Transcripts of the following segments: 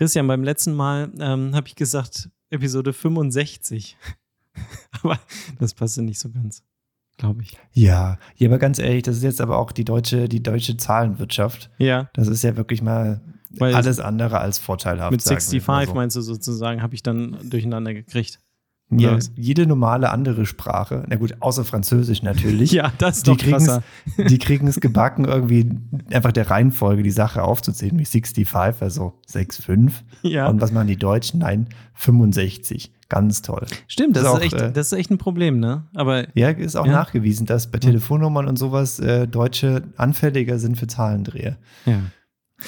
Christian, beim letzten Mal ähm, habe ich gesagt, Episode 65. aber das passte nicht so ganz, glaube ich. Ja, ja, aber ganz ehrlich, das ist jetzt aber auch die deutsche, die deutsche Zahlenwirtschaft. Ja. Das ist ja wirklich mal Weil alles andere als vorteilhaft. Mit sagen wir 65 mal so. meinst du sozusagen, habe ich dann durcheinander gekriegt. Ja, jede normale andere Sprache, na gut, außer Französisch natürlich. Ja, das ist die doch kriegen krasser. es, die kriegen es gebacken, irgendwie einfach der Reihenfolge die Sache aufzuzählen, wie 65, also 6,5. Ja. Und was machen die Deutschen? Nein, 65. Ganz toll. Stimmt, das, ist ist, auch, echt, äh, das ist echt ein Problem, ne? Aber Ja, ist auch Ja. nachgewiesen, dass bei Telefonnummern und sowas äh, Deutsche anfälliger sind für Zahlendreher ja.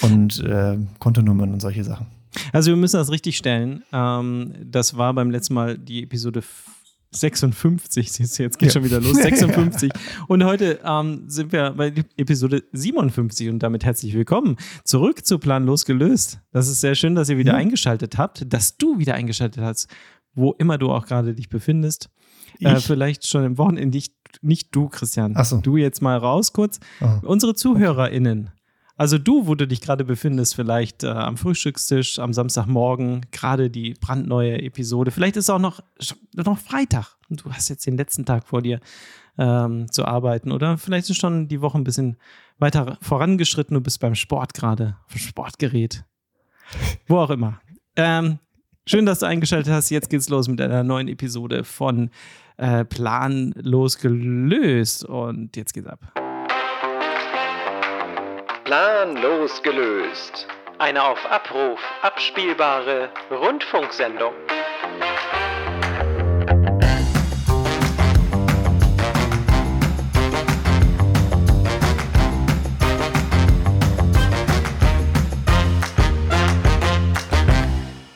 und äh, Kontonummern und solche Sachen. Also wir müssen das richtig stellen. Ähm, das war beim letzten Mal die Episode f- 56. Siehst du, Jetzt geht Ja. schon wieder los. 56. Und heute ähm, sind wir bei Episode 57 und damit herzlich willkommen zurück zu Planlos gelöst. Das ist sehr schön, dass ihr wieder Ja. eingeschaltet habt, dass du wieder eingeschaltet hast, wo immer du auch gerade dich befindest. Äh, Ich? vielleicht schon im Wochenende. Nicht, nicht du, Christian. Ach so. Du jetzt mal raus kurz. Ah. Unsere ZuhörerInnen. Also du, wo du dich gerade befindest, vielleicht äh, am Frühstückstisch, am Samstagmorgen, gerade die brandneue Episode. Vielleicht ist auch noch, noch Freitag und du hast jetzt den letzten Tag vor dir ähm, zu arbeiten. Oder vielleicht ist schon die Woche ein bisschen weiter vorangeschritten. Du bist beim Sport gerade, auf dem Sportgerät. Wo auch immer. Ähm, schön, dass du eingeschaltet hast. Jetzt geht's los mit einer neuen Episode von äh, Planlos gelöst. Und jetzt geht's ab. Planlos gelöst. Eine auf Abruf abspielbare Rundfunksendung.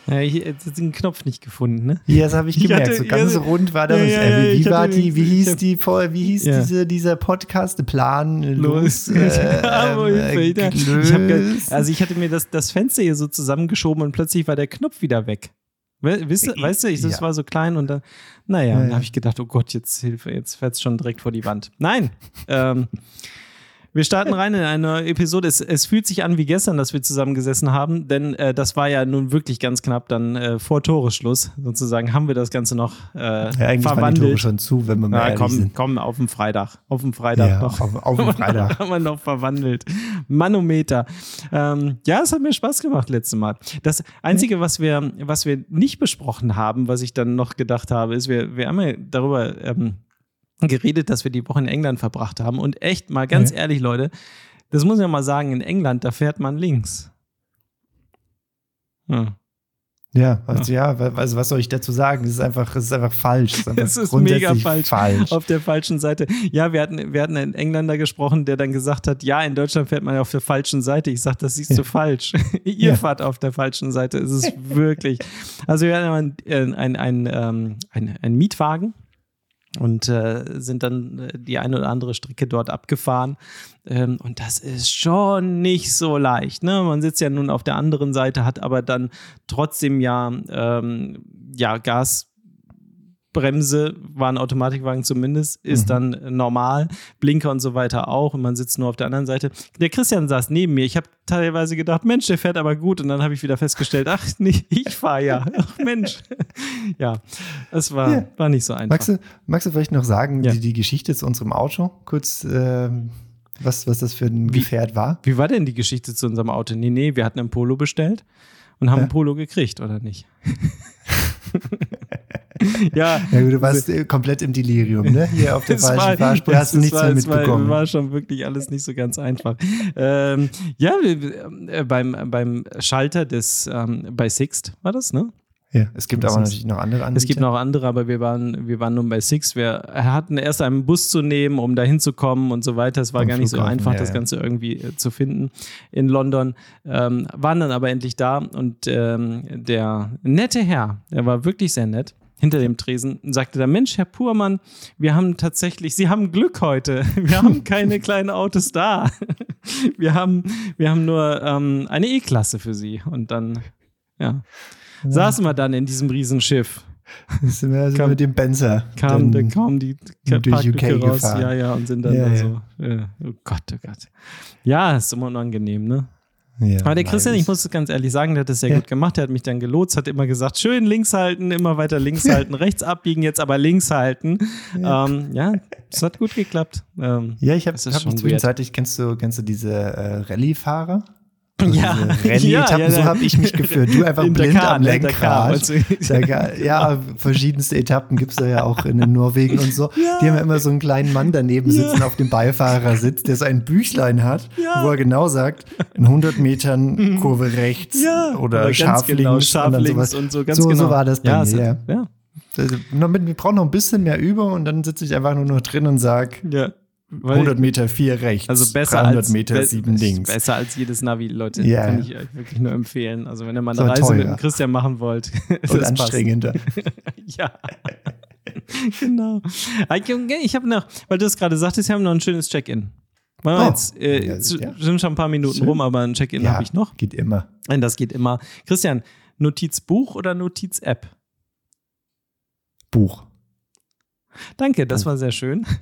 Ja, ich habe den Knopf nicht gefunden, ne? Ja, das habe ich Ich gemerkt. hatte- so ganz ja, rund war das. ja, ja, äh, wie ich war hatte- die, wie ich hieß hab- die, vor- wie hieß diese, dieser Podcast? Plan los, Los. äh, Aber äh, ich, ich hab also ich hatte mir das, das Fenster hier so zusammengeschoben und plötzlich war der Knopf wieder weg. We wisst, ihr- weißt du, ich, das war so klein und dann, naja, Ja, dann habe ich gedacht, oh Gott, jetzt Hilfe, jetzt fährt es schon direkt vor die Wand. Nein, ähm, wir starten rein in eine Episode. Es, es fühlt sich an wie gestern, dass wir zusammengesessen haben, denn äh, das war ja nun wirklich ganz knapp dann äh, vor Toreschluss. Sozusagen haben wir das Ganze noch äh, ja, eigentlich waren die Tore verwandelt. schon zu, wenn wir mal Ja, komm, sind. komm, auf dem Freitag. Auf dem Freitag Ja, noch. auf, auf dem Freitag. haben wir noch verwandelt. Manometer. Ähm, ja, es hat mir Spaß gemacht letztes Mal. Das Einzige, was wir, was wir nicht besprochen haben, was ich dann noch gedacht habe, ist, wir, wir haben ja darüber ähm, geredet, dass wir die Woche in England verbracht haben. Und echt mal ganz Ja. ehrlich, Leute, das muss ich ja mal sagen, in England, da fährt man links. Hm. Ja, also, ja, also was soll ich dazu sagen? Es ist einfach, es ist einfach falsch. Es ist, einfach Es ist mega falsch. falsch. Auf der falschen Seite. Ja, wir hatten, wir hatten einen Engländer gesprochen, der dann gesagt hat, ja, in Deutschland fährt man auf der falschen Seite. Ich sage, das siehst du falsch. Ihr Ja. fahrt auf der falschen Seite. Es ist wirklich. Also wir hatten ein, ein, ein, ähm, ein, ein Mietwagen und äh, sind dann äh, die eine oder andere Strecke dort abgefahren. Ähm, und das ist schon nicht so leicht. Ne? Man sitzt ja nun auf der anderen Seite, hat aber dann trotzdem ja, ähm, ja Gas. Bremse war ein Automatikwagen zumindest, ist Mhm. dann normal, Blinker und so weiter auch und man sitzt nur auf der anderen Seite. Der Christian saß neben mir. Ich habe teilweise gedacht, Mensch, der fährt aber gut und dann habe ich wieder festgestellt, ach, nee, ich fahre ja. Ach Mensch. ja, es war, Ja. war nicht so einfach. Magst du, magst du vielleicht noch sagen, Ja. die, die Geschichte zu unserem Auto? Kurz, ähm, was, was das für ein Wie- Gefährt war? Wie war denn die Geschichte zu unserem Auto? Nee, nee, wir hatten ein Polo bestellt und haben Ja. ein Polo gekriegt, oder nicht? ja, Ja, gut, du warst äh, komplett im Delirium, ne? Hier auf der falschen war- Fahrspur hast du nichts war, mehr es war, mitbekommen. war schon wirklich alles nicht so ganz einfach. ähm, ja, äh, beim, beim Schalter des, ähm, bei Sixt war das, ne? ja, es gibt aber natürlich noch andere Anbieter. Es gibt noch andere, aber wir waren, wir waren nun bei Six. Wir hatten erst einen Bus zu nehmen, um da hinzukommen und so weiter. Es war Am gar nicht so Flughafen, einfach, ja, das ja. Ganze irgendwie äh, zu finden in London. Ähm, waren dann aber endlich da und ähm, der nette Herr, der war wirklich sehr nett, hinter dem Tresen, sagte der Mensch, Herr Purmann, wir haben tatsächlich, Sie haben Glück heute. Wir haben keine kleinen Autos da. Wir haben, wir haben nur ähm, eine E-Klasse für Sie. Und dann, ja, saßen wir dann in diesem Riesenschiff. Das sind wir also Kam- mit dem Benzer. Kam, dann dann kamen die durch UK raus, gefahren. ja, ja, und sind dann Ja, da ja. so, äh, oh Gott, oh Gott. Ja, ist immer unangenehm, ne? Ja, Aber der Christian, nein, ich muss es ganz ehrlich sagen, der hat das sehr Ja. gut gemacht. Der hat mich dann gelotst, hat immer gesagt, schön links halten, immer weiter links halten, rechts abbiegen, jetzt aber links halten. Ja, ähm, ja das hat gut geklappt. Ähm, Ja, ich habe hab schon mich zwischenzeitlich, kennst du, kennst du diese äh, Rallye-Fahrer? Ja. Rallye-Etappen, Ja, ja, so habe ich mich gefühlt. Du einfach In blind Dakar, am Lenkrad. Dakar, ja, verschiedenste Etappen gibt es ja auch in Norwegen und so. Ja. Die haben ja immer so einen kleinen Mann daneben sitzen auf dem Beifahrersitz, der so ein Büchlein hat, wo er genau sagt, in 100 Metern Kurve rechts oder ganz scharf genau, links. scharf und sowas. und so ganz so, genau. so war das bei mir, ja. Also, wir brauchen noch ein bisschen mehr Übung und dann sitze ich einfach nur noch drin und sage, ja. Weil- 100 Meter 4 rechts, Also besser 300 als Meter be- 7 links. Besser als jedes Navi, Leute. Ja, Kann ich euch wirklich nur empfehlen. Also wenn ihr mal eine So Reise teuer. mit dem Christian machen wollt, Und das anstrengender. Ja. genau. Ich, habe noch, weil du es gerade sagtest, wir haben noch ein schönes Check-in. Wollen wir Oh. jetzt, äh, ja. sind schon ein paar Minuten Schön. rum, aber ein Check-in Ja, habe ich noch. Geht immer. Nein, das geht immer. Christian, Notizbuch oder Notiz-App? Buch. Danke, das war sehr schön.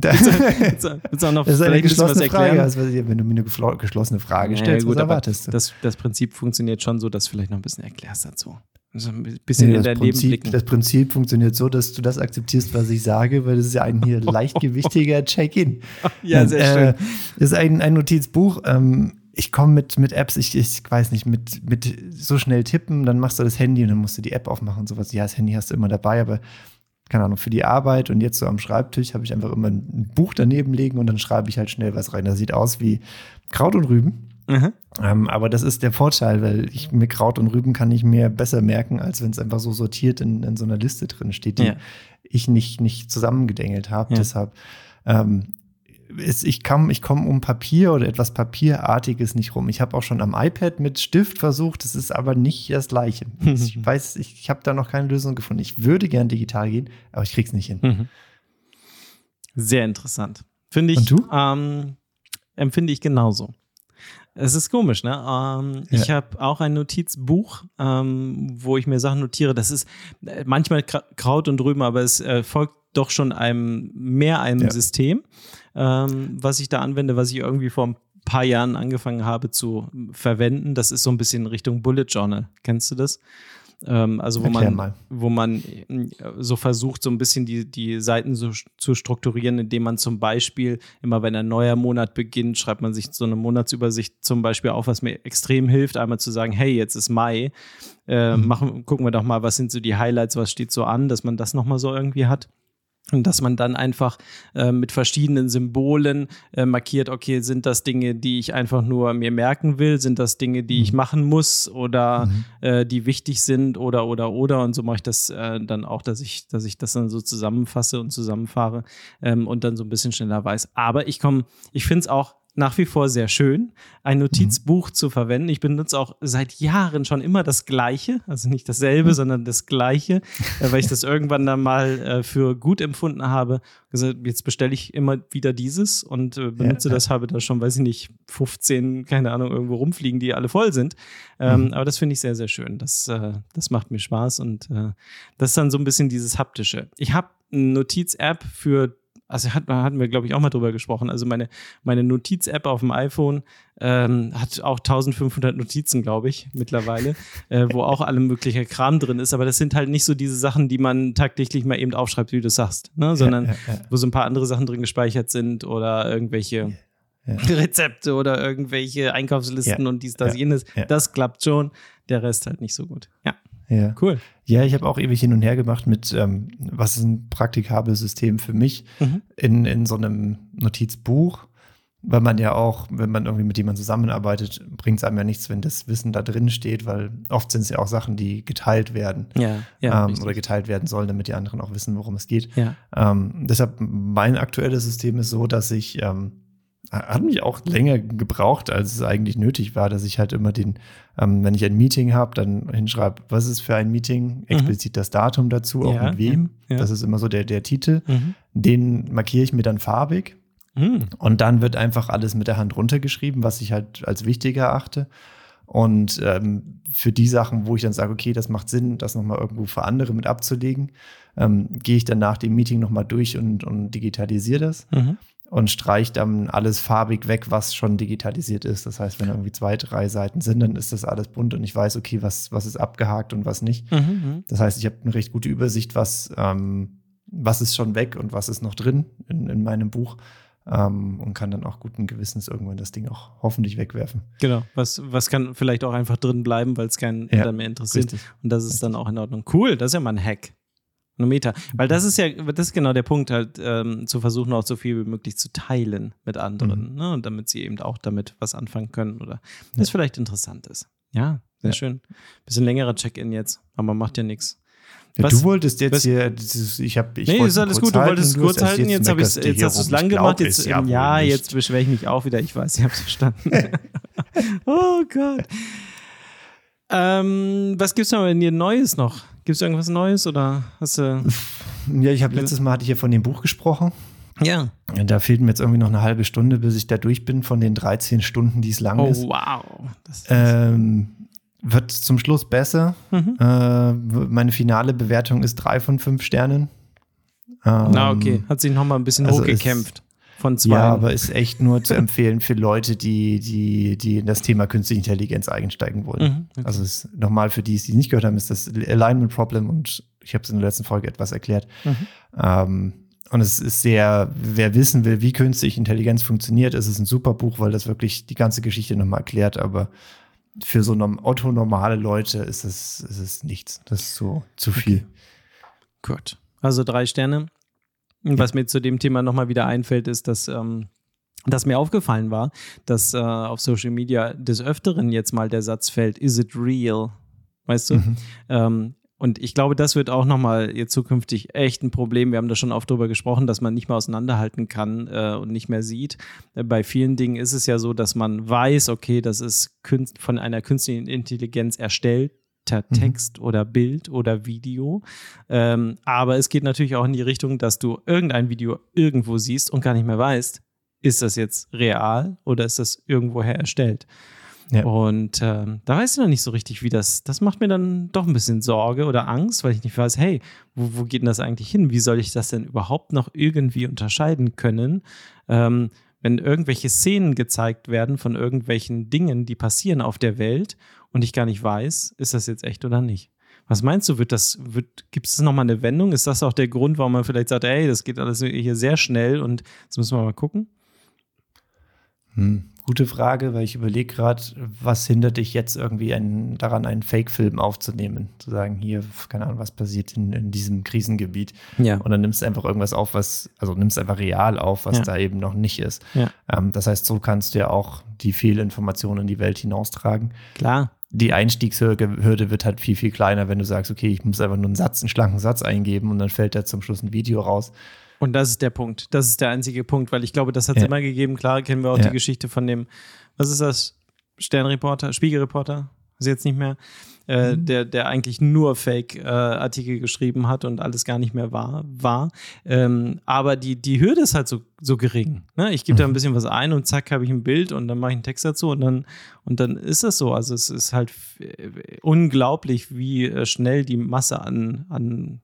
Das auch noch ist eine geschlossene Frage. Also, wenn du mir eine geschlossene Frage stellst, gut, was aber erwartest du? Das, das Prinzip funktioniert schon so, dass du vielleicht noch ein bisschen erklärst dazu. Also ein bisschen Nee, in das, dein Leben Prinzip, blicken. das Prinzip funktioniert so, dass du das akzeptierst, was ich sage, weil das ist ja ein hier leichtgewichtiger Check-in. ja, sehr Äh, schön. Das ist ein, ein Notizbuch. Ähm, ich komme mit, mit Apps, ich, ich weiß nicht, mit, mit so schnell tippen, dann machst du das Handy und dann musst du die App aufmachen und sowas. Ja, das Handy hast du immer dabei, aber keine Ahnung, für die Arbeit und jetzt so am Schreibtisch habe ich einfach immer ein Buch daneben legen und dann schreibe ich halt schnell was rein. Das sieht aus wie Kraut und Rüben. Mhm. Ähm, aber das ist der Vorteil, weil ich mir Kraut und Rüben kann ich mir besser merken, als wenn es einfach so sortiert in, in so einer Liste drin steht, die Ja. ich nicht, nicht zusammengedengelt habe. Ja. Deshalb, ähm, ist, ich komme ich komm um Papier oder etwas Papierartiges nicht rum. Ich habe auch schon am iPad mit Stift versucht, das ist aber nicht das Gleiche. Ich weiß, ich, ich habe da noch keine Lösung gefunden. Ich würde gern digital gehen, aber ich krieg's nicht hin. Mhm. Sehr interessant. Finde ich, Und du? Ähm, empfinde ich genauso. Es ist komisch, ne? Ähm, Ich Ja. habe auch ein Notizbuch, ähm, wo ich mir Sachen notiere. Das ist äh, manchmal Kra- Kraut und Rüben, aber es äh, folgt doch schon einem mehr einem Ja. System, ähm, was ich da anwende, was ich irgendwie vor ein paar Jahren angefangen habe zu verwenden. Das ist so ein bisschen Richtung Bullet Journal. Kennst du das? Ähm, also wo man, mal. wo man äh, so versucht, so ein bisschen die, die Seiten so zu strukturieren, indem man zum Beispiel immer, wenn ein neuer Monat beginnt, schreibt man sich so eine Monatsübersicht zum Beispiel auf, was mir extrem hilft, einmal zu sagen, hey, jetzt ist Mai, äh, machen, gucken wir doch mal, was sind so die Highlights, was steht so an, dass man das nochmal so irgendwie hat. Und dass man dann einfach äh, mit verschiedenen Symbolen äh, markiert, okay, sind das Dinge, die ich einfach nur mir merken will? Sind das Dinge, die ich machen muss oder äh, die wichtig sind oder oder oder? Und so mache ich das äh, dann auch, dass ich, dass ich das dann so zusammenfasse und zusammenfahre ähm, und dann so ein bisschen schneller weiß. Aber ich komme, ich finde es auch nach wie vor sehr schön, ein Notizbuch zu verwenden. Ich benutze auch seit Jahren schon immer das Gleiche, also nicht dasselbe, sondern das Gleiche, äh, weil ich das irgendwann dann mal äh, für gut empfunden habe. Also jetzt bestelle ich immer wieder dieses und äh, benutze Ja, das, habe da schon, weiß ich nicht, 15, keine Ahnung, irgendwo rumfliegen, die alle voll sind. Ähm, Mhm. Aber das finde ich sehr, sehr schön. Das, das macht mir Spaß und das ist dann so ein bisschen dieses Haptische. Ich habe eine Notiz-App für also hat, hatten wir, glaube ich, auch mal drüber gesprochen. Also meine, meine Notiz-App auf dem iPhone ähm, hat auch 1500 Notizen, glaube ich, mittlerweile, äh, wo auch alle mögliche Kram drin ist. Aber das sind halt nicht so diese Sachen, die man tagtäglich mal eben aufschreibt, wie du sagst, ne? sondern ja, ja. wo so ein paar andere Sachen drin gespeichert sind oder irgendwelche Ja. Rezepte oder irgendwelche Einkaufslisten Ja, und dies, das, ja, jenes. ja. Das klappt schon. Der Rest halt nicht so gut. Ja, Ja. cool. Ja, ich habe auch ewig hin und her gemacht mit, ähm, was ist ein praktikables System für mich Mhm. in, in so einem Notizbuch, weil man ja auch, wenn man irgendwie mit jemandem zusammenarbeitet, bringt es einem ja nichts, wenn das Wissen da drin steht, weil oft sind es ja auch Sachen, die geteilt werden Ja, ja. ähm, oder geteilt werden sollen, damit die anderen auch wissen, worum es geht. ja. Ähm, deshalb, mein aktuelles System ist so, dass ich, ähm, hat mich auch länger gebraucht, als es eigentlich nötig war, dass ich halt immer den, ähm, wenn ich ein Meeting habe, dann hinschreibe, was ist für ein Meeting, explizit das Datum dazu, auch Mhm. Ja, mit wem. ja. Das ist immer so der, der Titel. Mhm. Den markiere ich mir dann farbig Mhm. und dann wird einfach alles mit der Hand runtergeschrieben, was ich halt als wichtig erachte. Und ähm, für die Sachen, wo ich dann sage, okay, das macht Sinn, das nochmal irgendwo für andere mit abzulegen, ähm, gehe ich dann nach dem Meeting nochmal durch und, und digitalisiere das. Mhm. Und streicht dann alles farbig weg, was schon digitalisiert ist. Das heißt, wenn irgendwie zwei, drei Seiten sind, dann ist das alles bunt und ich weiß, okay, was, was ist abgehakt und was nicht. Mhm, Das heißt, ich habe eine recht gute Übersicht, was, ähm, was ist schon weg und was ist noch drin in, in meinem Buch. Ähm, und kann dann auch guten Gewissens irgendwann das Ding auch hoffentlich wegwerfen. Genau. Was, was kann vielleicht auch einfach drin bleiben, weil es keinen Ja, mehr interessiert. richtig. Und das ist dann auch in Ordnung. Cool, das ist ja mal ein Hack. Ein Meter. Weil das ist ja, das ist genau der Punkt, halt, ähm, zu versuchen, auch so viel wie möglich zu teilen mit anderen, Mhm. ne? Und damit sie eben auch damit was anfangen können oder das vielleicht interessant ist. Ja, sehr Ja. schön. Bisschen längerer Check-in jetzt, aber macht ja nichts. Ja, Was- du wolltest jetzt was- hier, ich habe, ich Nee, ist alles gut. Du wolltest du kurz halten. Jetzt, hab ich's, meckerst du jetzt hast du es lang Ich gemacht. Jetzt, es ja, ja jetzt beschwere ich mich auch wieder. Ich weiß, ich habe es verstanden. oh Gott. Ähm, was gibt's noch bei dir Neues noch? Gibt's irgendwas Neues oder hast du. Ja, ich habe letztes Mal hatte ich ja von dem Buch gesprochen. Ja. Da fehlt mir jetzt irgendwie noch eine halbe Stunde, bis ich da durch bin von den 13 Stunden, die es lang Oh, ist. wow. Das Ähm, wird zum Schluss besser. Mhm. Äh, meine finale Bewertung ist drei von fünf Sternen. Ähm, Na, okay. Hat sich noch mal ein bisschen also hochgekämpft. Von zwei. Ja, aber ist echt nur zu empfehlen für Leute, die, die, die in das Thema künstliche Intelligenz einsteigen wollen. Mhm, okay. Also ist nochmal für die, die es nicht gehört haben, ist das Alignment Problem und ich habe es in der letzten Folge etwas erklärt. Mhm. Ähm, und es ist sehr, wer wissen will, wie künstliche Intelligenz funktioniert, ist es ein super Buch, weil das wirklich die ganze Geschichte nochmal erklärt, aber für so norm- Otto-normale Leute ist es, ist es nichts. Das ist so zu viel. Gut. Also drei Sterne. Und Was mir zu dem Thema nochmal wieder einfällt, ist, dass, ähm, dass mir aufgefallen war, dass äh, auf Social Media des Öfteren jetzt mal der Satz fällt, is it real? Weißt du? Mhm. Ähm, und ich glaube, das wird auch nochmal jetzt zukünftig echt ein Problem. Wir haben da schon oft drüber gesprochen, dass man nicht mehr auseinanderhalten kann äh, und nicht mehr sieht. Äh, Bei vielen Dingen ist es ja so, dass man weiß, okay, das ist von einer künstlichen Intelligenz erstellter Mhm. Text oder Bild oder Video. Ähm, aber es geht natürlich auch in die Richtung, dass du irgendein Video irgendwo siehst und gar nicht mehr weißt, ist das jetzt real oder ist das irgendwoher erstellt? Ja. Und ähm, da weiß ich noch nicht so richtig, wie das, das macht mir dann doch ein bisschen Sorge oder Angst, weil ich nicht weiß, hey, wo, wo geht denn das eigentlich hin? Wie soll ich das denn überhaupt noch irgendwie unterscheiden können, ähm, wenn irgendwelche Szenen gezeigt werden von irgendwelchen Dingen, die passieren auf der Welt und ich gar nicht weiß, ist das jetzt echt oder nicht? Was meinst du, wird das, wird, gibt es nochmal eine Wendung? Ist das auch der Grund, warum man vielleicht sagt, ey, das geht alles hier sehr schnell und jetzt müssen wir mal gucken? Hm. Gute Frage, weil ich überlege gerade, was hindert dich jetzt irgendwie einen, daran, einen Fake-Film aufzunehmen? Zu sagen, hier, keine Ahnung, was passiert in, in diesem Krisengebiet. Ja. Und dann nimmst du einfach irgendwas auf, was, also nimmst einfach real auf, was Ja. da eben noch nicht ist. Ja. Ähm, das heißt, so kannst du ja auch die Fehlinformationen in die Welt hinaustragen. Klar. Die Einstiegshürde Hürde wird halt viel, viel kleiner, wenn du sagst, okay, ich muss einfach nur einen Satz, einen schlanken Satz eingeben und dann fällt da zum Schluss ein Video raus. Und das ist der Punkt. Das ist der einzige Punkt, weil ich glaube, das hat es Ja. immer gegeben. Klar kennen wir auch Ja. die Geschichte von dem, was ist das? Sternreporter, Spiegelreporter, ist jetzt nicht mehr, äh, Mhm. der, der eigentlich nur Fake-Artikel geschrieben hat und alles gar nicht mehr wahr war. Ähm, aber die, die Hürde ist halt so, so gering. Ne? Ich gebe da ein bisschen was ein und zack, habe ich ein Bild und dann mache ich einen Text dazu und dann, und dann ist das so. Also es ist halt äh, unglaublich, wie äh, schnell die Masse an, an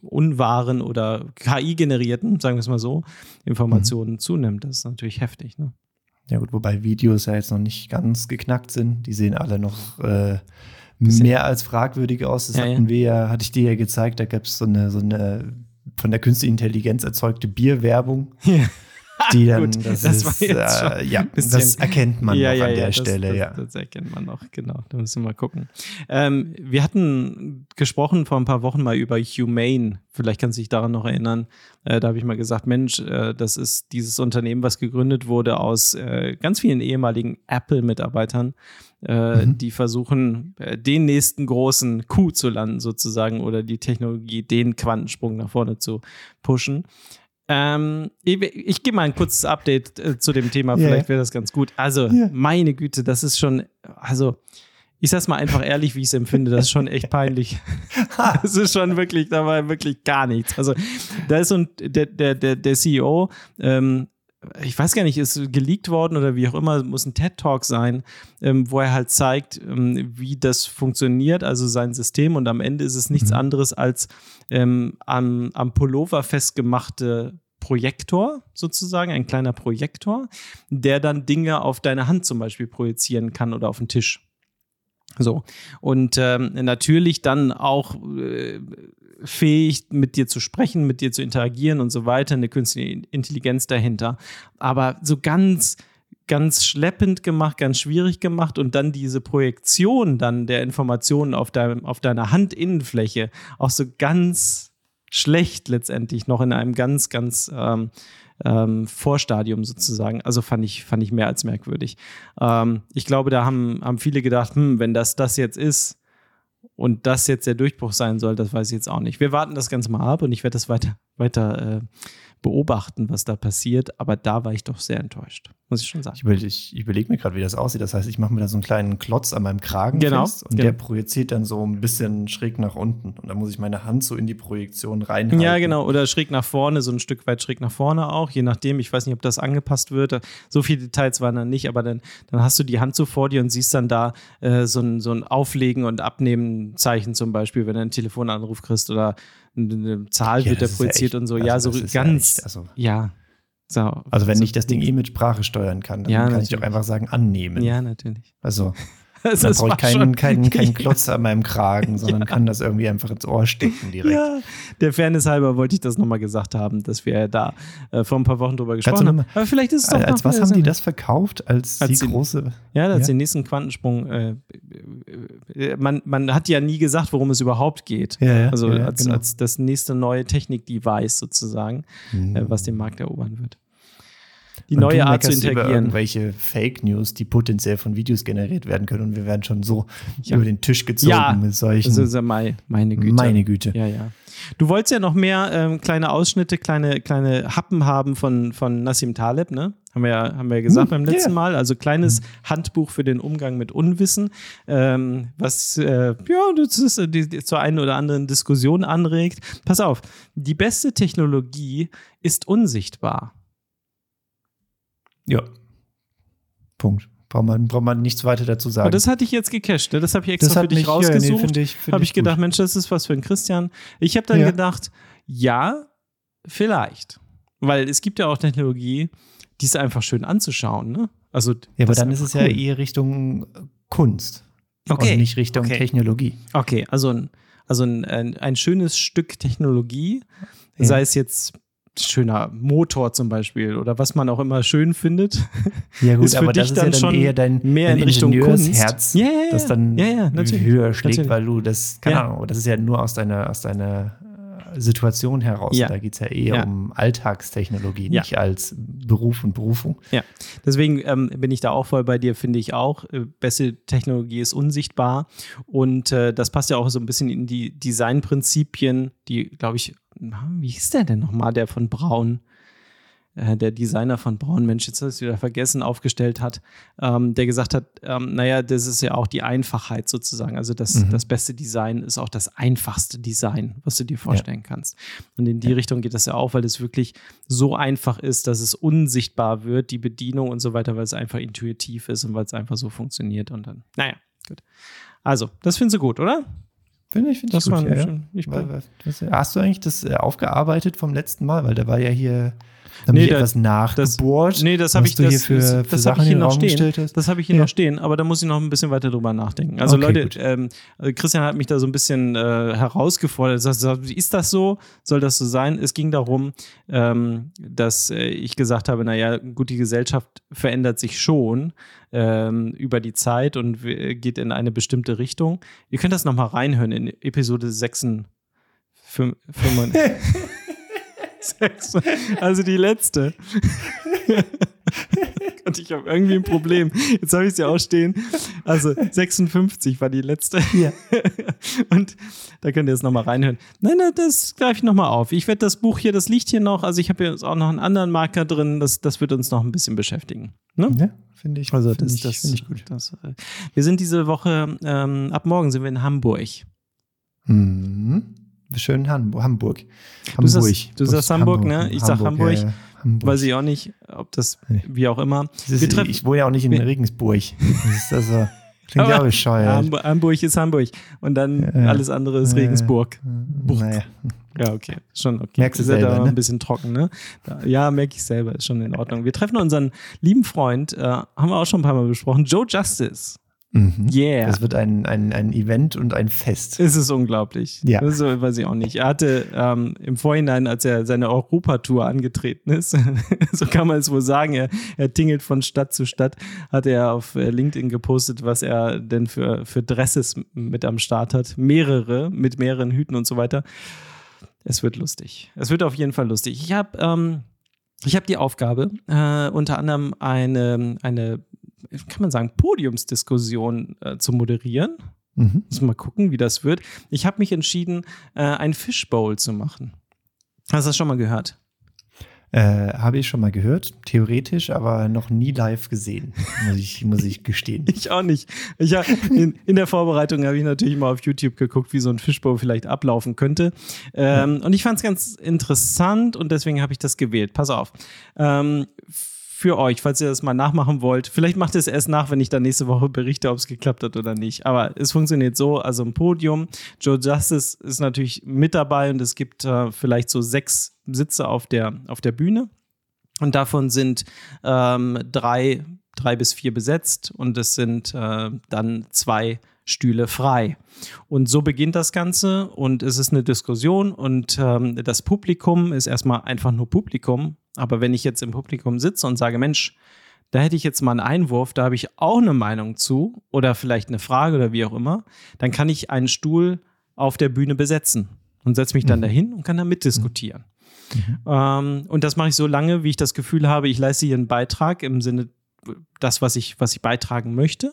unwahren oder KI-generierten, sagen wir es mal so, Informationen zunimmt. Das ist natürlich heftig. Ne? Ja gut, wobei Videos ja jetzt noch nicht ganz geknackt sind. Die sehen alle noch äh, mehr als fragwürdig aus. Das Ja, hatten wir ja, hatte ich dir ja gezeigt, da gab es so eine, so eine von der künstlichen Intelligenz erzeugte Bierwerbung, die dann, Gut, das, das ist, äh, ja, das erkennt man noch an der das, Stelle, das, ja. Das erkennt man noch, genau. Da müssen wir mal gucken. Ähm, wir hatten gesprochen vor ein paar Wochen mal über Humane. Vielleicht kannst du dich daran noch erinnern. Äh, da habe ich mal gesagt, Mensch, äh, das ist dieses Unternehmen, was gegründet wurde aus äh, ganz vielen ehemaligen Apple-Mitarbeitern, äh, Mhm. die versuchen, äh, den nächsten großen Coup zu landen sozusagen oder die Technologie, den Quantensprung nach vorne zu pushen. Ähm, ich ich gebe mal ein kurzes Update äh, zu dem Thema, Ja. vielleicht wäre das ganz gut. Also, Ja. meine Güte, das ist schon, also, ich sag's mal einfach ehrlich, wie ich es empfinde, das ist schon echt peinlich. Das ist schon wirklich, da war wirklich gar nichts. Also, da ist so ein, der, der, der, der CEO, ähm, ich weiß gar nicht, ist geleakt worden oder wie auch immer, muss ein TED-Talk sein, ähm, wo er halt zeigt, ähm, wie das funktioniert, also sein System. Und am Ende ist es nichts Mhm. anderes als ähm, am, am Pullover festgemachte Projektor sozusagen, ein kleiner Projektor, der dann Dinge auf deine Hand zum Beispiel projizieren kann oder auf den Tisch. So. Und ähm, natürlich dann auch äh, fähig, mit dir zu sprechen, mit dir zu interagieren und so weiter, eine künstliche Intelligenz dahinter. Aber so ganz ganz schleppend gemacht, ganz schwierig gemacht und dann diese Projektion dann der Informationen auf, deinem, auf deiner Handinnenfläche auch so ganz schlecht letztendlich noch in einem ganz, ganz ähm, ähm, Vorstadium sozusagen. Also fand ich, fand ich mehr als merkwürdig. Ähm, ich glaube, da haben, haben viele gedacht, hm, wenn das das jetzt ist und das jetzt der Durchbruch sein soll, das weiß ich jetzt auch nicht. Wir warten das Ganze mal ab und ich werde das weiter, weiter äh, beobachten, was da passiert. Aber da war ich doch sehr enttäuscht, muss ich schon sagen. Ich, überlege, ich überlege mir gerade, wie das aussieht. Das heißt, ich mache mir da so einen kleinen Klotz an meinem Kragen genau, fest und genau. der projiziert dann so ein bisschen schräg nach unten. Und dann muss ich meine Hand so in die Projektion reinhalten. Ja, genau. Oder schräg nach vorne, so ein Stück weit schräg nach vorne auch, je nachdem. Ich weiß nicht, ob das angepasst wird. So viele Details waren dann nicht, aber dann, dann hast du die Hand so vor dir und siehst dann da äh, so, ein, so ein Auflegen und Abnehmen Zeichen zum Beispiel, wenn du einen Telefonanruf kriegst oder eine Zahl Ja, wird da ist ja projiziert echt- und so. also ja, so ist ja ganz. echt, also- ja. So, Also wenn so, ich das Ding eh mit Sprache steuern kann, dann Ja, kann ich doch natürlich. einfach sagen, annehmen. Ja, natürlich. Also Also, es brauche ich keinen, keinen, keinen Klotz an meinem Kragen, sondern kann das irgendwie einfach ins Ohr stecken direkt. Ja, der Fairness halber wollte ich das nochmal gesagt haben, dass wir da äh, vor ein paar Wochen drüber gesprochen haben. Aber vielleicht ist es doch Als noch was wieder haben die das verkauft? Als, Als die große. Ja, als Ja. den nächsten Quantensprung. Äh, äh, man, man hat ja nie gesagt, worum es überhaupt geht. Ja, ja, also ja, ja, als, genau. als das nächste neue Technik-Device sozusagen, äh, was den Markt erobern wird. Die Und neue Art zu meckerst Über interagieren. irgendwelche Fake News, die potenziell von Videos generiert werden können und wir werden schon so Ja. über den Tisch gezogen Ja, mit solchen. Das ist ja mei- meine Güte. Meine Güte. Ja, ja. Du wolltest ja noch mehr ähm, kleine Ausschnitte, kleine, kleine Happen haben von, von Nassim Taleb, ne? Haben wir ja, haben wir ja gesagt Hm, beim letzten ja. Mal. Also kleines Handbuch für den Umgang mit Unwissen, ähm, was äh, ja, das ist, äh, die, die zur einen oder anderen Diskussion anregt. Pass auf, die beste Technologie ist unsichtbar. Ja. Punkt. Braucht man, braucht man nichts weiter dazu sagen. Und das hatte ich jetzt gecached, ne? das habe ich extra für dich mich- ja, rausgesucht. nee, finde ich, finde habe ich gedacht, gut. Mensch, das ist was für ein Christian. Ich habe dann Ja. gedacht, ja, vielleicht. Weil es gibt ja auch Technologie, die ist einfach schön anzuschauen. Ne? Also, Ja, aber dann ist einfach es ja cool. eher Richtung Kunst. Okay, Und nicht Richtung okay. Technologie. Okay, also ein, also ein, ein, ein schönes Stück Technologie, Ja. sei es jetzt schöner Motor zum Beispiel oder was man auch immer schön findet. Ja, gut, Ist für aber dich das ist dann ja dann schon eher dein, mehr dein in Richtung Ingenieursherz. Ja, ja, ja. das dann Ja, ja, natürlich. höher schlägt, Natürlich. weil du das, keine Ja. Ahnung, das ist ja nur aus deiner, aus deiner äh, Situation heraus. Ja. Da geht es ja eher Ja. um Alltagstechnologie, Ja. nicht als Beruf und Berufung. Ja, deswegen ähm, bin ich da auch voll bei dir, finde ich auch. Äh, beste Technologie ist unsichtbar. Und äh, das passt ja auch so ein bisschen in die Designprinzipien, die, glaube ich, wie hieß der denn nochmal, der von Braun? Äh, der Designer von Braun, Mensch, jetzt habe ich es wieder vergessen, aufgestellt hat, ähm, der gesagt hat, ähm, naja, das ist ja auch die Einfachheit sozusagen. Also das, Mhm. das beste Design ist auch das einfachste Design, was du dir vorstellen kannst. Und in die Richtung geht das ja auch, weil es wirklich so einfach ist, dass es unsichtbar wird, die Bedienung und so weiter, weil es einfach intuitiv ist und weil es einfach so funktioniert. Und dann, naja, gut. Also, das findest du gut, oder? Finde ich, finde ich Das gut. ja, schön. Ich Weil- das- Hast du eigentlich das äh, aufgearbeitet vom letzten Mal? Weil da war ja hier, haben Nee, da- etwas nachgebohrt. nee, das was habe ich, du das, hier für, das, für das habe Sachen ich hier noch stehen. Das habe ich hier Ja. noch stehen, aber da muss ich noch ein bisschen weiter drüber nachdenken. Also Okay, Leute, ähm, also Christian hat mich da so ein bisschen äh, herausgefordert. Er ist das so? Soll das so sein? Es ging darum, ähm, dass äh, ich gesagt habe, naja, gut, die Gesellschaft verändert sich schon ähm, über die Zeit und w- geht in eine bestimmte Richtung. Ihr könnt das nochmal reinhören in Episode 6. Fünf, fünfund- Sechs- also die letzte. Gott, ich habe irgendwie ein Problem. Jetzt habe ich es ja auch stehen. Also 56 war die letzte. Ja. Und da könnt ihr jetzt nochmal reinhören. Nein, nein, das greife ich nochmal auf. Ich werde das Buch hier, das liegt hier noch. Also ich habe jetzt auch noch einen anderen Marker drin. Das, das wird uns noch ein bisschen beschäftigen. Ne? Ja, finde ich, Also finde das, ich, das, finde ich gut. Das, äh, wir sind diese Woche, ähm, ab morgen sind wir in Hamburg. Mhm. Schön Hamburg. Hamburg. Du sagst- Hamburg. du sagst Hamburg, ne? Ich sag Hamburg. ja, Hamburg. Weiß ich auch nicht, ob das, wie auch immer. Ist, ich wohne ja auch nicht in Regensburg. Das ist also, klingt ja bescheuert. Hamburg, Hamburg ist Hamburg. Und dann Ja. alles andere ist Ja. Regensburg. Naja. Ja, okay. Schon okay. Merkst du Ist ja selber, da ne? ein bisschen trocken, ne? Da, ja, merke ich selber. Ist schon in Ordnung. Wir treffen unseren lieben Freund, äh, haben wir auch schon ein paar Mal besprochen, Joe Justice. Mhm. Yeah. Das wird ein, ein, ein Event und ein Fest. Es ist unglaublich. Ja. Das ist, weiß ich auch nicht. Er hatte ähm, im Vorhinein, als er seine Europatour angetreten ist, so kann man es wohl sagen, er, er tingelt von Stadt zu Stadt, hat er auf äh, LinkedIn gepostet, was er denn für, für Dresses mit am Start hat. Mehrere, mit mehreren Hüten und so weiter. Es wird lustig. Es wird auf jeden Fall lustig. Ich habe ähm, ich hab die Aufgabe, äh, unter anderem eine, eine, kann man sagen, Podiumsdiskussion äh, zu moderieren. Mhm. Muss mal gucken, wie das wird. Ich habe mich entschieden, äh, ein Fishbowl zu machen. Hast du das schon mal gehört? Äh, Habe ich schon mal gehört, theoretisch, aber noch nie live gesehen, muss ich, muss ich gestehen. Ich auch nicht. Ich hab, in, in der Vorbereitung habe ich natürlich mal auf YouTube geguckt, wie so ein Fishbowl vielleicht ablaufen könnte. Ähm, Und ich fand es ganz interessant und deswegen habe ich das gewählt. Pass auf. Ähm, für euch, falls ihr das mal nachmachen wollt. Vielleicht macht ihr es erst nach, wenn ich dann nächste Woche berichte, ob es geklappt hat oder nicht. Aber es funktioniert so, also ein Podium. Joe Justice ist natürlich mit dabei und es gibt äh, vielleicht so sechs Sitze auf der, auf der Bühne. Und davon sind ähm, drei, drei bis vier besetzt und es sind äh, dann zwei Stühle frei. Und so beginnt das Ganze und es ist eine Diskussion und ähm, das Publikum ist erstmal einfach nur Publikum. Aber wenn ich jetzt im Publikum sitze und sage, Mensch, da hätte ich jetzt mal einen Einwurf, da habe ich auch eine Meinung zu oder vielleicht eine Frage oder wie auch immer, dann kann ich einen Stuhl auf der Bühne besetzen und setze mich dann dahin und kann da mitdiskutieren. Ähm, und das mache ich so lange, wie ich das Gefühl habe, ich leiste hier einen Beitrag im Sinne das, was ich, was ich beitragen möchte.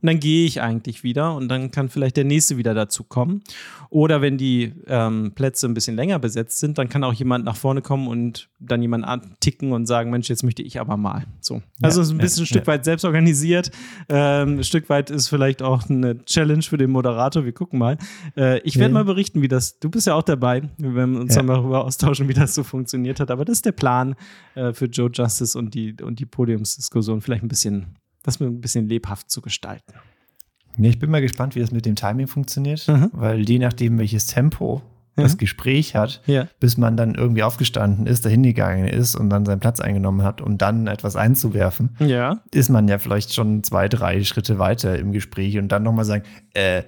Und dann gehe ich eigentlich wieder und dann kann vielleicht der nächste wieder dazu kommen. Oder wenn die ähm, Plätze ein bisschen länger besetzt sind, dann kann auch jemand nach vorne kommen und dann jemand anticken und sagen, Mensch, jetzt möchte ich aber mal. So. Also es ist ein ja, bisschen ein Stück ja. weit selbst organisiert. Ähm, ein Stück weit ist vielleicht auch eine Challenge für den Moderator. Wir gucken mal. Äh, ich werde Ja. mal berichten, wie das, du bist ja auch dabei. Wir werden uns Ja. dann mal darüber austauschen, wie das so funktioniert hat. Aber das ist der Plan äh, für Joe Justice und die, und die Podiumsdiskussion. Vielleicht ein bisschen, das ein bisschen lebhaft zu gestalten. Ja, ich bin mal gespannt, wie das mit dem Timing funktioniert, Mhm. weil je nachdem, welches Tempo das Gespräch hat, Ja. bis man dann irgendwie aufgestanden ist, dahin gegangen ist und dann seinen Platz eingenommen hat, um dann etwas einzuwerfen, Ja. ist man ja vielleicht schon zwei, drei Schritte weiter im Gespräch und dann nochmal sagen, äh,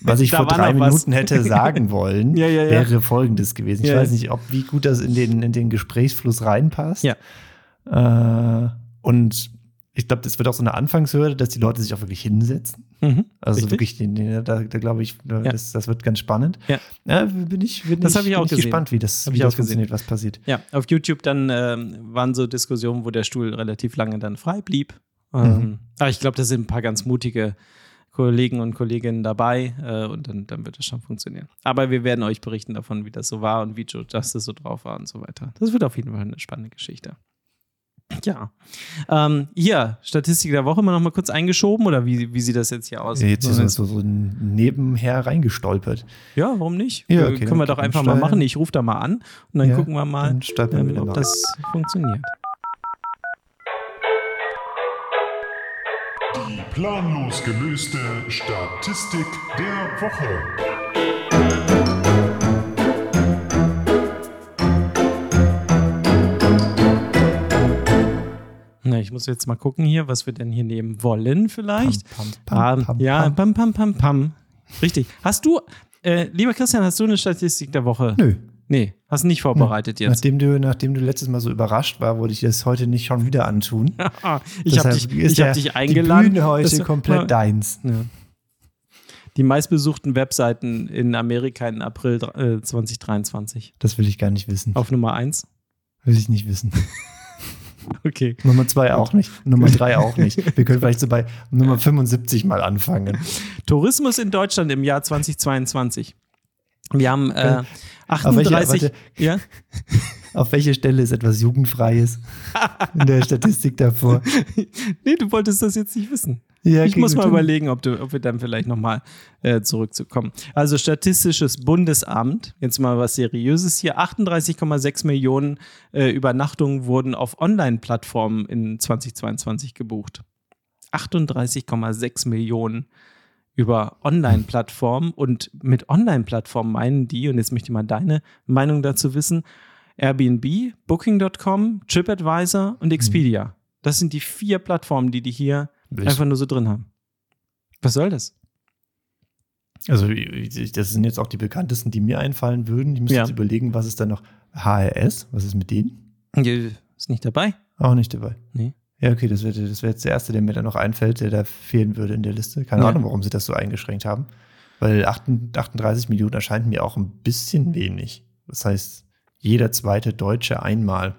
was ich vor drei. Minuten hätte sagen wollen, Ja, wäre folgendes gewesen. Ich weiß nicht, ob wie gut das in den, in den Gesprächsfluss reinpasst. Äh, und ich glaube, das wird auch so eine Anfangshürde, dass die Leute sich auch wirklich hinsetzen. Mhm. Also Richtig. wirklich, den, da, da glaube ich, das, das wird ganz spannend. Ja. bin ich, bin Das ich, ich bin auch ich gespannt, wie das, wie ich das funktioniert, was passiert. Ja, auf YouTube dann ähm, waren so Diskussionen, wo der Stuhl relativ lange dann frei blieb. Mhm. Ähm, aber ich glaube, da sind ein paar ganz mutige Kollegen und Kolleginnen dabei äh, und dann, dann wird das schon funktionieren. Aber wir werden euch berichten davon, wie das so war und wie Joe Justice so drauf war und so weiter. Das wird auf jeden Fall eine spannende Geschichte. Ja. Ähm, hier, Statistik der Woche mal noch mal kurz eingeschoben oder wie, wie sieht das jetzt hier aus? Jetzt ist so, so nebenher reingestolpert. ja, warum nicht? Ja, Äh, okay, können wir doch einfach mal machen. Ich rufe da mal an und dann Ja, gucken wir mal, dann wir da ob das funktioniert. Die planlos gelöste Statistik der Woche. Muss jetzt mal gucken hier, was wir denn hier nehmen wollen vielleicht. Pam, pam, pam, pam, ja, pam. pam, pam, pam. Richtig. Hast du, äh, lieber Christian, hast du eine Statistik der Woche? Nö. Nee, hast nicht vorbereitet jetzt. Nachdem du, nachdem du letztes Mal so überrascht war, wollte ich das heute nicht schon wieder antun. Ich habe dich, ich hab ja dich eingeladen. Die Bühne heute Das- komplett deins. Ja. Die meistbesuchten Webseiten in Amerika in April äh, 2023. Das will ich gar nicht wissen. Auf Nummer 1. Will ich nicht wissen. Okay. Nummer zwei auch nicht. Nummer drei auch nicht. Wir können vielleicht so bei Nummer 75 mal anfangen. Tourismus in Deutschland im Jahr 2022. Wir haben äh, Auf welche- 38. warte. ja? Auf welche Stelle ist etwas Jugendfreies in der Statistik davor? Nee, du wolltest das jetzt nicht wissen. Ja, ich muss mal dann- überlegen, ob, du, ob wir dann vielleicht nochmal äh, zurückzukommen. Also Statistisches Bundesamt, jetzt mal was Seriöses hier, 38,6 Millionen äh, Übernachtungen wurden auf Online-Plattformen in 2022 gebucht. 38,6 Millionen über Online-Plattformen und mit Online-Plattformen meinen die, und jetzt möchte ich mal deine Meinung dazu wissen, Airbnb, Booking.com, TripAdvisor und Expedia. Das sind die vier Plattformen, die die hier Will einfach nur so drin haben. Was soll das? Also, ich- das sind jetzt auch die bekanntesten, die mir einfallen würden. Ich müsste Ja. jetzt überlegen, was ist da noch? HRS, was ist mit denen? Ist nicht dabei? Auch nicht dabei. Nee. Ja, okay, das wäre das wär jetzt der erste, der mir da noch einfällt, der da fehlen würde in der Liste. Keine Ja. Ahnung, warum sie das so eingeschränkt haben. Weil 38 Millionen erscheint mir auch ein bisschen wenig. Das heißt, jeder zweite Deutsche einmal.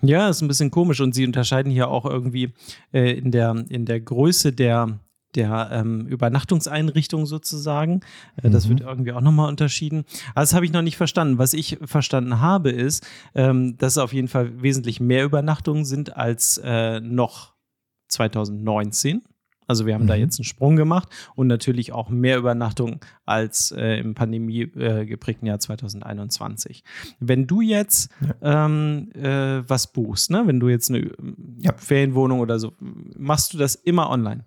Ja, ist ein bisschen komisch und sie unterscheiden hier auch irgendwie äh, in, der, in der Größe der, der ähm, Übernachtungseinrichtung sozusagen. Äh, das Mhm. wird irgendwie auch nochmal unterschieden. Aber das habe ich noch nicht verstanden. Was ich verstanden habe, ist, ähm, dass es auf jeden Fall wesentlich mehr Übernachtungen sind als äh, noch 2019. Also wir haben da Mhm. jetzt einen Sprung gemacht und natürlich auch mehr Übernachtungen als äh, im Pandemie äh, geprägten Jahr 2021. Wenn du jetzt ähm, äh, was buchst, ne? wenn du jetzt eine Ja. Ferienwohnung oder so, machst du das immer online.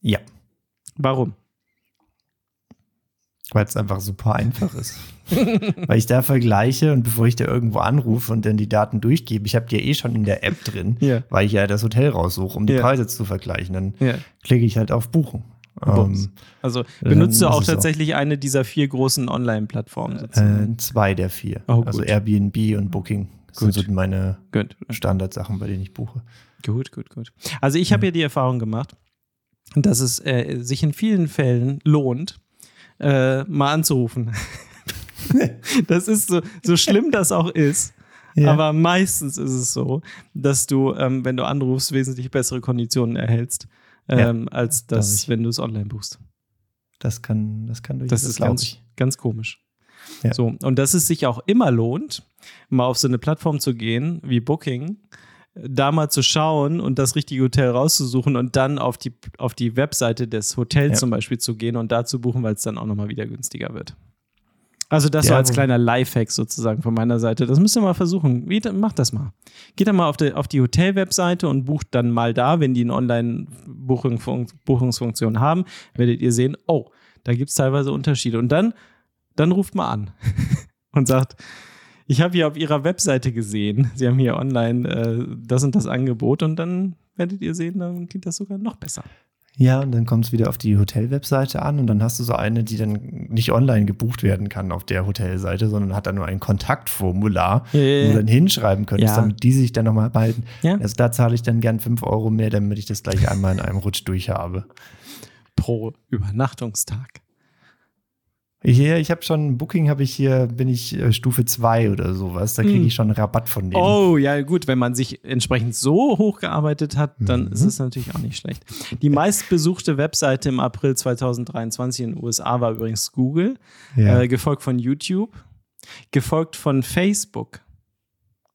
Ja. Warum? Weil es einfach super einfach ist. Weil ich da vergleiche und bevor ich da irgendwo anrufe und dann die Daten durchgebe, ich habe die ja eh schon in der App drin, Ja. weil ich ja das Hotel raussuche, um die Ja. Preise zu vergleichen. Dann Ja. klicke ich halt auf Buchen. Bums. Ähm, Also benutzt du auch es auch. tatsächlich eine dieser vier großen Online-Plattformen? äh, zwei der vier. Oh, also. Airbnb und Booking Gut. sind so meine Gut. Standardsachen, bei denen ich buche. Gut, gut, gut. Also ich habe ja die Erfahrung gemacht, dass es äh, sich in vielen Fällen lohnt, äh, mal anzurufen. das ist so, so schlimm das auch ist. Ja. Aber meistens ist es so, dass du, ähm, wenn du anrufst, wesentlich bessere Konditionen erhältst, ähm, als glaub das, wenn du es online buchst. Das kann, das kann durchaus, Das ist glaub ganz, ich. ganz komisch. Ja. So, und dass es sich auch immer lohnt, mal auf so eine Plattform zu gehen, wie Booking, da mal zu schauen und das richtige Hotel rauszusuchen und dann auf die, auf die Webseite des Hotels Ja. zum Beispiel zu gehen und da zu buchen, weil es dann auch nochmal wieder günstiger wird. Also das Ja, so als kleiner Lifehack sozusagen von meiner Seite. Das müsst ihr mal versuchen. Wie, macht das mal. Geht dann mal auf die, auf die Hotel-Webseite und bucht dann mal da, wenn die eine Online-Buchungsfunktion haben, werdet ihr sehen, oh, da gibt es teilweise Unterschiede. Und dann, dann ruft mal an und sagt, ich habe hier auf ihrer Webseite gesehen, sie haben hier online äh, das und das Angebot und dann werdet ihr sehen, dann geht das sogar noch besser. Ja, und dann kommt es wieder auf die Hotel-Webseite an und dann hast du so eine, die dann nicht online gebucht werden kann auf der Hotelseite, sondern hat dann nur ein Kontaktformular, Ja, ja, ja. wo du dann hinschreiben könntest, damit die sich dann nochmal behalten. Also da zahle ich dann gern 5 Euro mehr, damit ich das gleich einmal in einem Rutsch durch habe. Pro Übernachtungstag. Hier, ich habe schon, Booking habe ich hier, bin ich äh, Stufe 2 oder sowas. Da kriege Hm. ich schon einen Rabatt von denen. Oh, ja, gut, wenn man sich entsprechend so hochgearbeitet hat, dann Mhm. ist es natürlich auch nicht schlecht. Die meistbesuchte Webseite im April 2023 in den USA war übrigens Google, Ja. äh, gefolgt von YouTube, gefolgt von Facebook.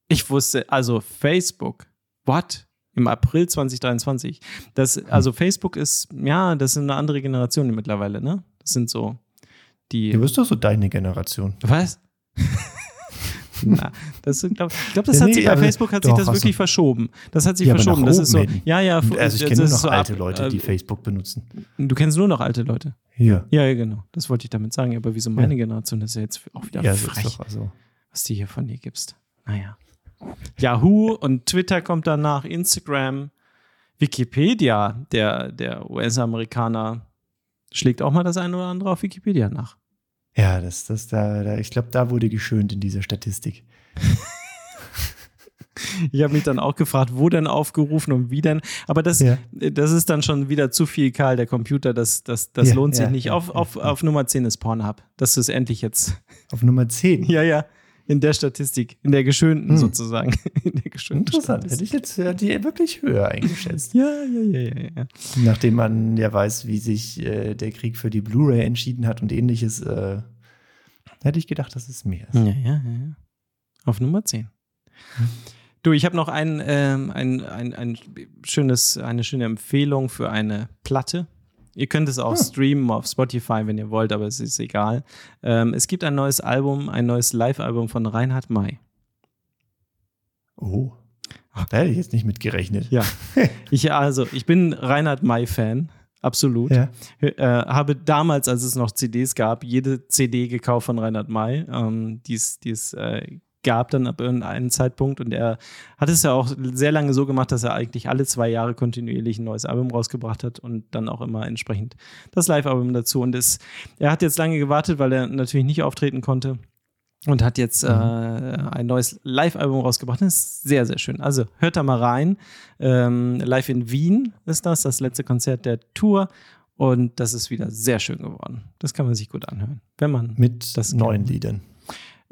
Ich wusste, also Facebook, what? Im April 2023. Das, also Facebook ist, ja, das ist eine andere Generation mittlerweile, ne? Das sind so die. Du bist doch so deine Generation. Was? Na, das sind, glaub, ich glaube, das Ja, hat nee, sich bei Facebook hat doch, sich das wirklich du. verschoben. Das hat sich Ja, verschoben. Das ist so, hin. ja, ja. Also ich kenne nur noch so alte ab- Leute, die äh, Facebook benutzen. Du kennst nur noch alte Leute. Ja, ja, genau. Das wollte ich damit sagen. Aber wieso meine Generation? Das ist ja jetzt auch wieder Ja, ist frech, doch also. was du hier von dir gibst. Naja. Yahoo und Twitter kommt danach, Instagram, Wikipedia, der, der US-Amerikaner schlägt auch mal das eine oder andere auf Wikipedia nach. Ja, das, das, da, da, ich glaube, da wurde geschönt in dieser Statistik. Ich habe mich dann auch gefragt, wo denn aufgerufen und wie denn. Aber das, Ja. das ist dann schon wieder zu viel, Karl, der Computer. Das, das, das Ja, lohnt sich ja, nicht. auf, auf, auf Nummer 10 ist Pornhub. Das ist endlich jetzt. Auf Nummer 10. Ja, ja. In der Statistik, in der geschönten Hm. sozusagen. In der geschönten Interessant. Hätte Statistik. ich jetzt die wirklich höher eingeschätzt. Ja, ja, ja, ja, ja. Nachdem man ja weiß, wie sich äh, der Krieg für die Blu-ray entschieden hat und ähnliches, äh, hätte ich gedacht, dass es mehr ist. Ja, ja, ja, ja. Auf Nummer 10. Du, ich habe noch ein, ähm, ein, ein, ein schönes, eine schöne Empfehlung für eine Platte. Ihr könnt es auch Ah. streamen auf Spotify, wenn ihr wollt, aber es ist egal. Ähm, es gibt ein neues Album, ein neues Live-Album von Reinhard May. Oh. Da hätte ich jetzt nicht mit gerechnet. Ja. Ich, also, ich bin Reinhard May-Fan. absolut. Ja. Äh, habe damals, als es noch CDs gab, jede CD gekauft von Reinhard May, ähm, die es, äh, gab dann ab irgendeinem Zeitpunkt. Und er hat es ja auch sehr lange so gemacht, dass er eigentlich alle zwei Jahre kontinuierlich ein neues Album rausgebracht hat und dann auch immer entsprechend das Live-Album dazu. Und es, er hat jetzt lange gewartet, weil er natürlich nicht auftreten konnte und hat jetzt äh, ein neues Live-Album rausgebracht. Das ist sehr, sehr schön. Also hört da mal rein. Ähm, live in Wien ist das, das letzte Konzert der Tour. Und das ist wieder sehr schön geworden. Das kann man sich gut anhören, wenn man Mit Das neuen. Liedern.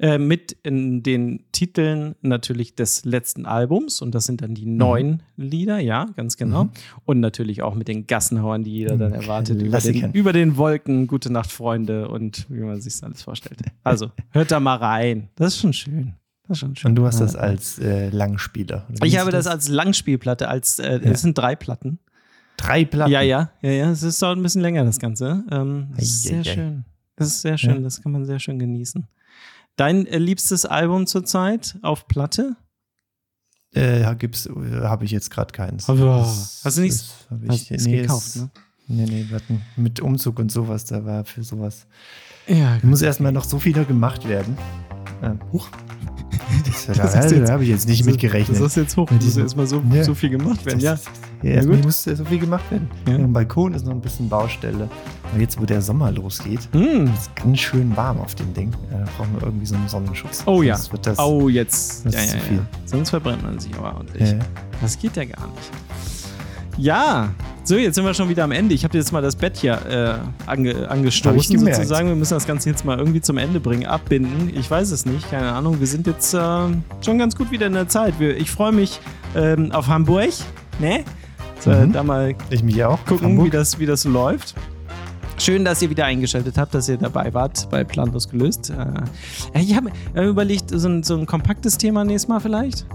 Äh, mit in den Titeln natürlich des letzten Albums und das sind dann die neuen Lieder, ja, ganz genau. Und natürlich auch mit den Gassenhauern, die jeder dann erwartet, über den, über den Wolken, Gute Nacht, Freunde und wie man sich alles vorstellt. Also, hört da mal rein. Das ist schon schön. Das ist schon schön. Und du hast das als äh, Langspieler. ich ist habe das als Langspielplatte, als äh, Ja. es sind drei Platten. drei Platten. Ja, ja, ja, ja. Es ist dauert ein bisschen länger, das Ganze. Ähm, das ist sehr Eieiei. schön. Das ist sehr schön, das kann man sehr schön genießen. Dein äh, liebstes Album zurzeit auf Platte? Äh, gibt's, äh, habe ich jetzt gerade keins. Aber- Das- Hast du nichts- Hast ich, es nee, gekauft, ne? Nee, nee, wir hatten mit Umzug und sowas, da war für sowas. Ja, Da muss erstmal noch so viele gemacht werden. Ähm, huch. Das, da Das ist da habe ich jetzt nicht mit gerechnet. Das ist jetzt hoch. Muss erstmal so, Ja. so viel gemacht werden. Ja, Das- Ja, erstmal gut. musste so viel gemacht werden. Ja. Ja. Am Balkon ist noch ein bisschen Baustelle. Und jetzt, wo der Sommer losgeht, Hm. ist ganz schön warm auf dem Ding. Äh, brauchen wir irgendwie so einen Sonnenschutz. Oh ja. Wird das, Oh, jetzt. das ja, ist ja, zu ja. viel. Sonst verbrennt man sich aber ordentlich. Ja. Das geht ja gar nicht. Ja, so, jetzt sind wir schon wieder am Ende. Ich habe jetzt mal das Bett hier äh, ange, angestoßen, sozusagen. Wir müssen das Ganze jetzt mal irgendwie zum Ende bringen, abbinden. Ich weiß es nicht, keine Ahnung. Wir sind jetzt äh, schon ganz gut wieder in der Zeit. Wir, ich freue mich ähm, auf Hamburg, ne? So, Mhm. Da mal Ich mich auch. gucken, Hamburg. wie das, wie das so läuft. Schön, dass ihr wieder eingeschaltet habt, dass ihr dabei wart bei Planlos gelöst. Äh, ich habe äh, überlegt, so ein, so ein kompaktes Thema nächstes Mal vielleicht.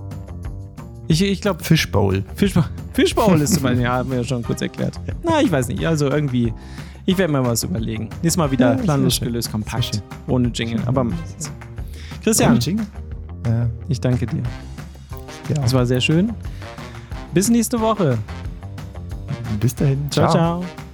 Ich, ich glaube, Fishbowl. Fischbowl, Fischbowl ist zum Beispiel, ja, haben wir ja schon kurz erklärt. Na, ich weiß nicht. Also irgendwie, ich werde mir was überlegen. Nächstes Mal wieder Ja, planlos gelöst, kompakt. Ohne Jingle. Aber Christian, Ja, ich danke dir. ja. Es war sehr schön. Bis nächste Woche. Bis dahin. ciao. ciao.